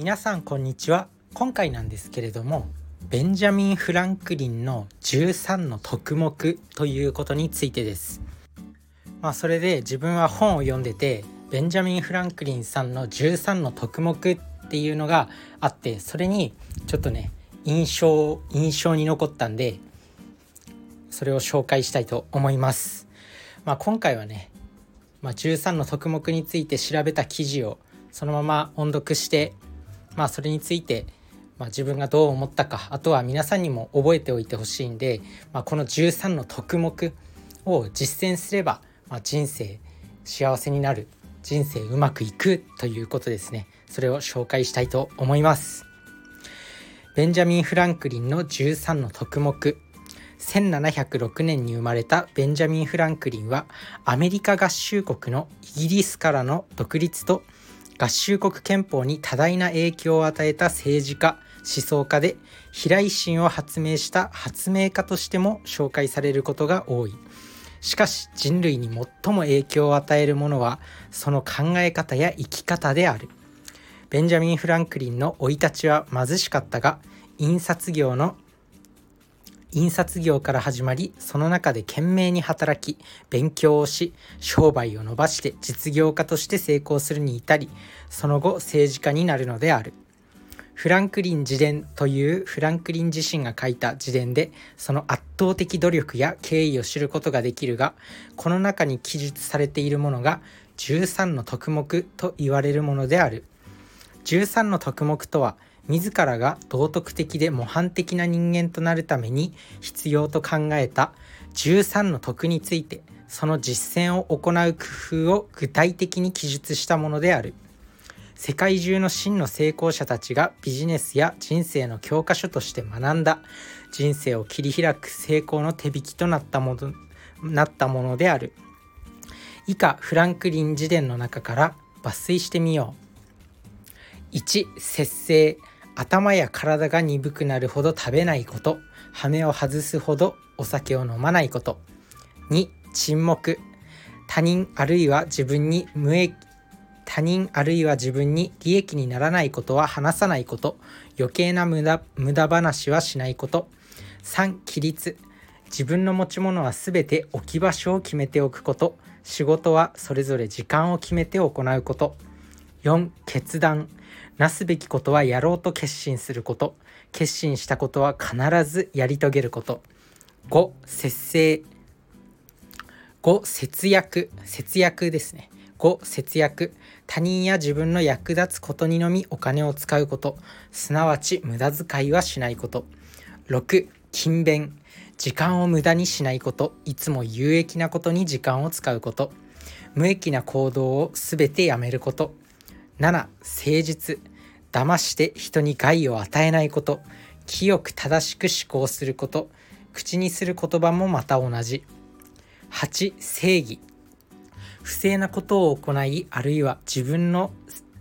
皆さんこんにちは今回なんですけれどもベンジャミン・フランクリンの13の特目ということについてですまあそれで自分は本を読んでてベンジャミン・フランクリンさんの13の特目っていうのがあってそれにちょっとね印象印象に残ったんでそれを紹介したいと思います。まあ、今回はね、まあ、13の特目について調べた記事をそのまま音読して、まあ、それについて、まあ、自分がどう思ったかあとは皆さんにも覚えておいてほしいんで、まあ、この13の特目を実践すれば、まあ、人生幸せになる人生うまくいくということですね。それを紹介したいと思います。ベンジャミン・フランクリンの13の特目1706年に生まれたベンジャミン・フランクリンはアメリカ合衆国のイギリスからの独立と合衆国憲法に多大な影響を与えた政治家思想家で平井心を発明した発明家としても紹介されることが多い。しかし人類に最も影響を与えるものはその考え方や生き方である。ベンジャミン・フランクリンの生い立ちは貧しかったが印刷業の印刷業から始まりその中で懸命に働き勉強をし商売を伸ばして実業家として成功するに至りその後政治家になるのである。フランクリン自伝というフランクリン自身が書いた自伝でその圧倒的努力や経緯を知ることができるがこの中に記述されているものが13の特目と言われるものである。13の特目とは自らが道徳的で模範的な人間となるために必要と考えた13の徳についてその実践を行う工夫を具体的に記述したものである。世界中の真の成功者たちがビジネスや人生の教科書として学んだ。人生を切り開く成功の手引きとなったものなったものである。以下フランクリン自伝の中から抜粋してみよう。1節制。頭や体が鈍くなるほど食べないこと。羽を外すほどお酒を飲まないこと。2沈黙。他人あるいは自分に無益他人あるいは自分に利益にならないことは話さないこと。余計な無駄無駄話はしないこと。3規律。自分の持ち物は全て置き場所を決めておくこと。仕事はそれぞれ時間を決めて行うこと。4決断。なすべきことはやろうと決心すること。決心したことは必ずやり遂げること。5節制。5節約。節約ですね。5節約。他人や自分の役立つことにのみお金を使うこと。すなわち無駄遣いはしないこと。6勤勉。時間を無駄にしないこと。いつも有益なことに時間を使うこと。無益な行動を全てやめること。7誠実。騙して人に害を与えないこと。清く正しく思考すること。口にする言葉もまた同じ。8正義。不正なことを行いあるいは自分の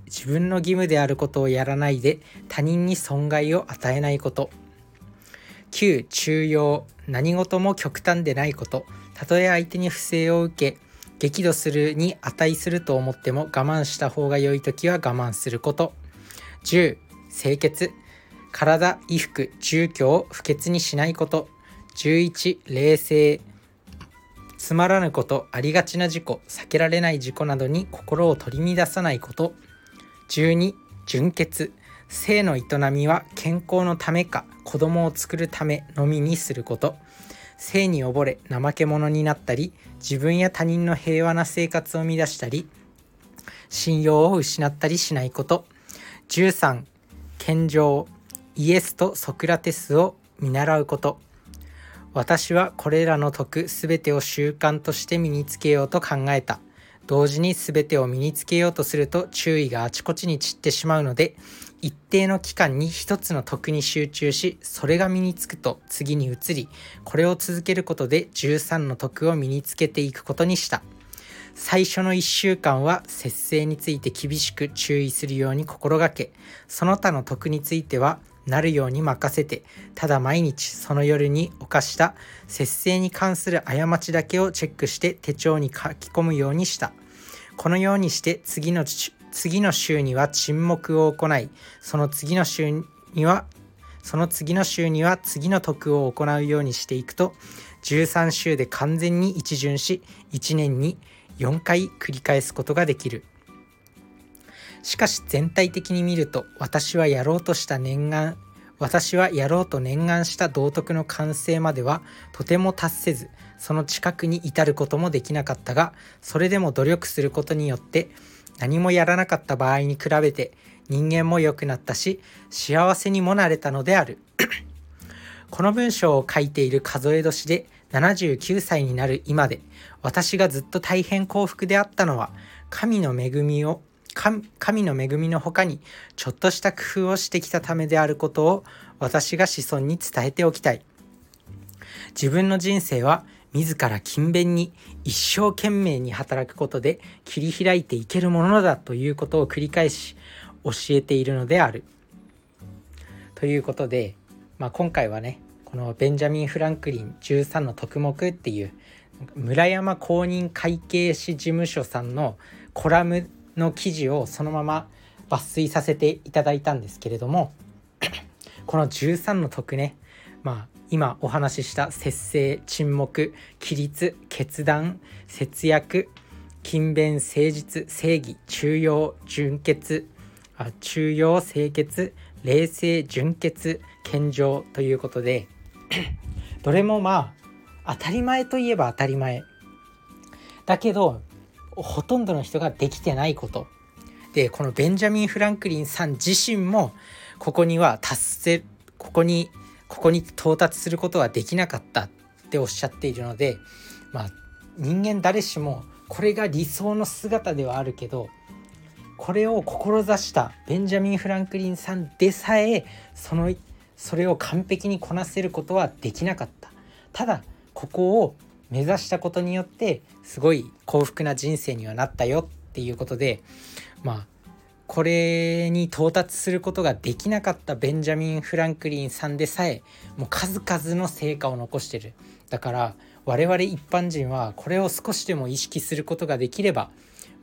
自分の義務であることをやらないで他人に損害を与えないこと。9中庸。何事も極端でないこと。たとえ相手に不正を受け激怒するに値すると思っても我慢した方が良い時は我慢すること。10清潔。体衣服住居を不潔にしないこと。11冷静。つまらぬことありがちな事故避けられない事故などに心を取り乱さないこと。12純潔。性の営みは健康のためか子供を作るためのみにすること。性に溺れ怠け者になったり自分や他人の平和な生活を乱したり信用を失ったりしないこと。13健常イエスとソクラテスを見習うこと。私はこれらの徳すべてを習慣として身につけようと考えた。同時に全てを身につけようとすると注意があちこちに散ってしまうので一定の期間に一つの徳に集中しそれが身につくと次に移りこれを続けることで13の徳を身につけていくことにした。最初の1週間は節制について厳しく注意するように心がけその他の徳についてはなるように任せてただ毎日その夜に犯した節制に関する過ちだけをチェックして手帳に書き込むようにした。このようにして次の次の週には沈黙を行いその次の週にはその次の週には次の徳を行うようにしていくと13週で完全に一巡し1年に4回繰り返すことができる。しかし全体的に見ると私はやろうとした念願私はやろうと念願した道徳の完成まではとても達せずその近くに至ることもできなかったがそれでも努力することによって何もやらなかった場合に比べて人間も良くなったし幸せにもなれたのである。この文章を書いている数え年で79歳になる今で私がずっと大変幸福であったのは神の恵みを神の恵みの他にちょっとした工夫をしてきたためであることを私が子孫に伝えておきたい自分の人生は自ら勤勉に一生懸命に働くことで切り開いていけるものだということを繰り返し教えているのである。ということで、まあ、今回はねこのベンジャミン・フランクリン13の特目っていう村山公認会計士事務所さんのコラムの記事をそのまま抜粋させていただいたんですけれどもこの13の徳ねまあ今お話しした節制沈黙規律決断節約勤勉誠実正義中庸純潔あ中庸清潔冷静純潔健常ということで どれもまあ当たり前といえば当たり前。だけどほとんどの人ができてないこと。でこのベンジャミン・フランクリンさん自身もここには達成ここにここに到達することはできなかったっておっしゃっているのでまあ人間誰しもこれが理想の姿ではあるけどこれを志したベンジャミン・フランクリンさんでさえそのそれを完璧にこなせることはできなかった。ただここを目指したことによってすごい幸福な人生にはなったよっていうことでまあこれに到達することができなかったベンジャミン・フランクリンさんでさえもう数々の成果を残してる。だから我々一般人はこれを少しでも意識することができれば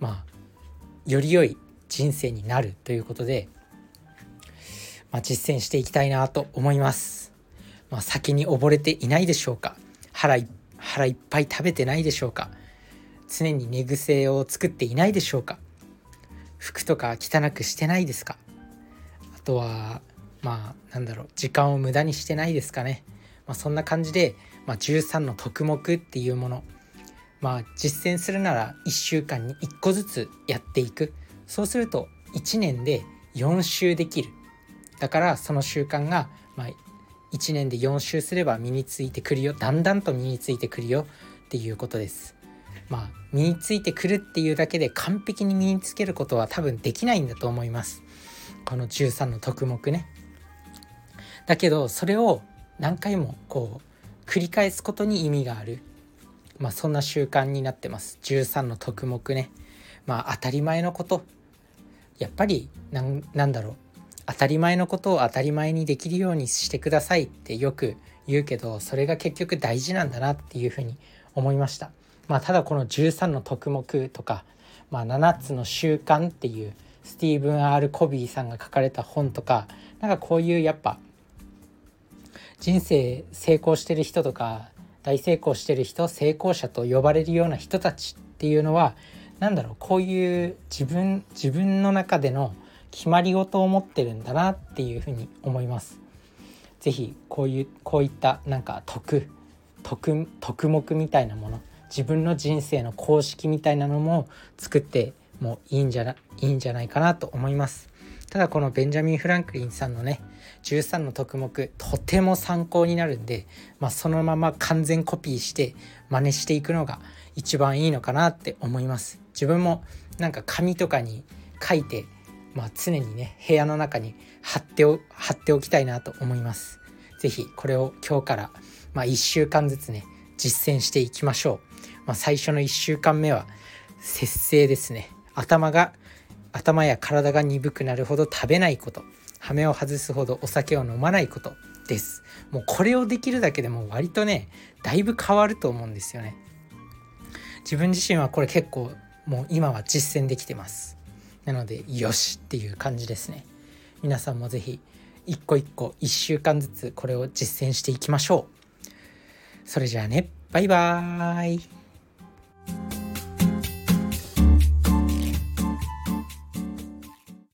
まあより良い人生になるということでまあ、実践していきたいなと思います。まあ、先に溺れていないでしょうか。腹い腹いっぱい食べてないでしょうか。常に寝癖を作っていないでしょうか。服とか汚くしてないですか。あとはまあなんだろう。時間を無駄にしてないですかね、まあ、そんな感じで、まあ、13の特目っていうもの。まあ実践するなら1週間に1個ずつやっていく。そうすると1年で4週できる。だからその習慣が、まあ、1年で4週すれば身についてくるよだんだんと身についてくるよっていうことです。まあ身についてくるっていうだけで完璧に身につけることは多分できないんだと思います。この13の特目ね。だけどそれを何回もこう繰り返すことに意味がある。まあそんな習慣になってます。13の特目ね。まあ当たり前のこと。やっぱりなんだろう当たり前のことを当たり前にできるようにしてくださいってよく言うけどそれが結局大事なんだなっていうふうに思いました。まあ、ただこの13の特目とか、まあ、7つの習慣っていうスティーブン・ R・ コビーさんが書かれた本とかなんかこういうやっぱ人生成功してる人とか大成功してる人成功者と呼ばれるような人たちっていうのは何だろうこういう自分自分の中での決まり事を持ってるんだなっていうふうに思います。是非こういうこういったなんか徳徳徳目みたいなもの自分の人生の公式みたいなのも作ってもいいんじゃないいんじゃないかなと思います。ただこのベンジャミン・フランクリンさんのね13の徳目とても参考になるんで、まあ、そのまま完全コピーして真似していくのが一番いいのかなって思います。自分もなんか紙とかに書いてまあ、常にね部屋の中に貼ってお貼っておきたいなと思います。是非これを今日から、まあ、1週間ずつね実践していきましょう。まあ、最初の1週間目は節制ですね。頭が頭や体が鈍くなるほど食べないこと羽目を外すほどお酒を飲まないことですもうこれをできるだけでも割とねだいぶ変わると思うんですよね自分自身はこれ結構もう今は実践できてますなのでよしっていう感じですね。皆さんも是非一個一個1週間ずつこれを実践していきましょう。それじゃあね。バイバーイ。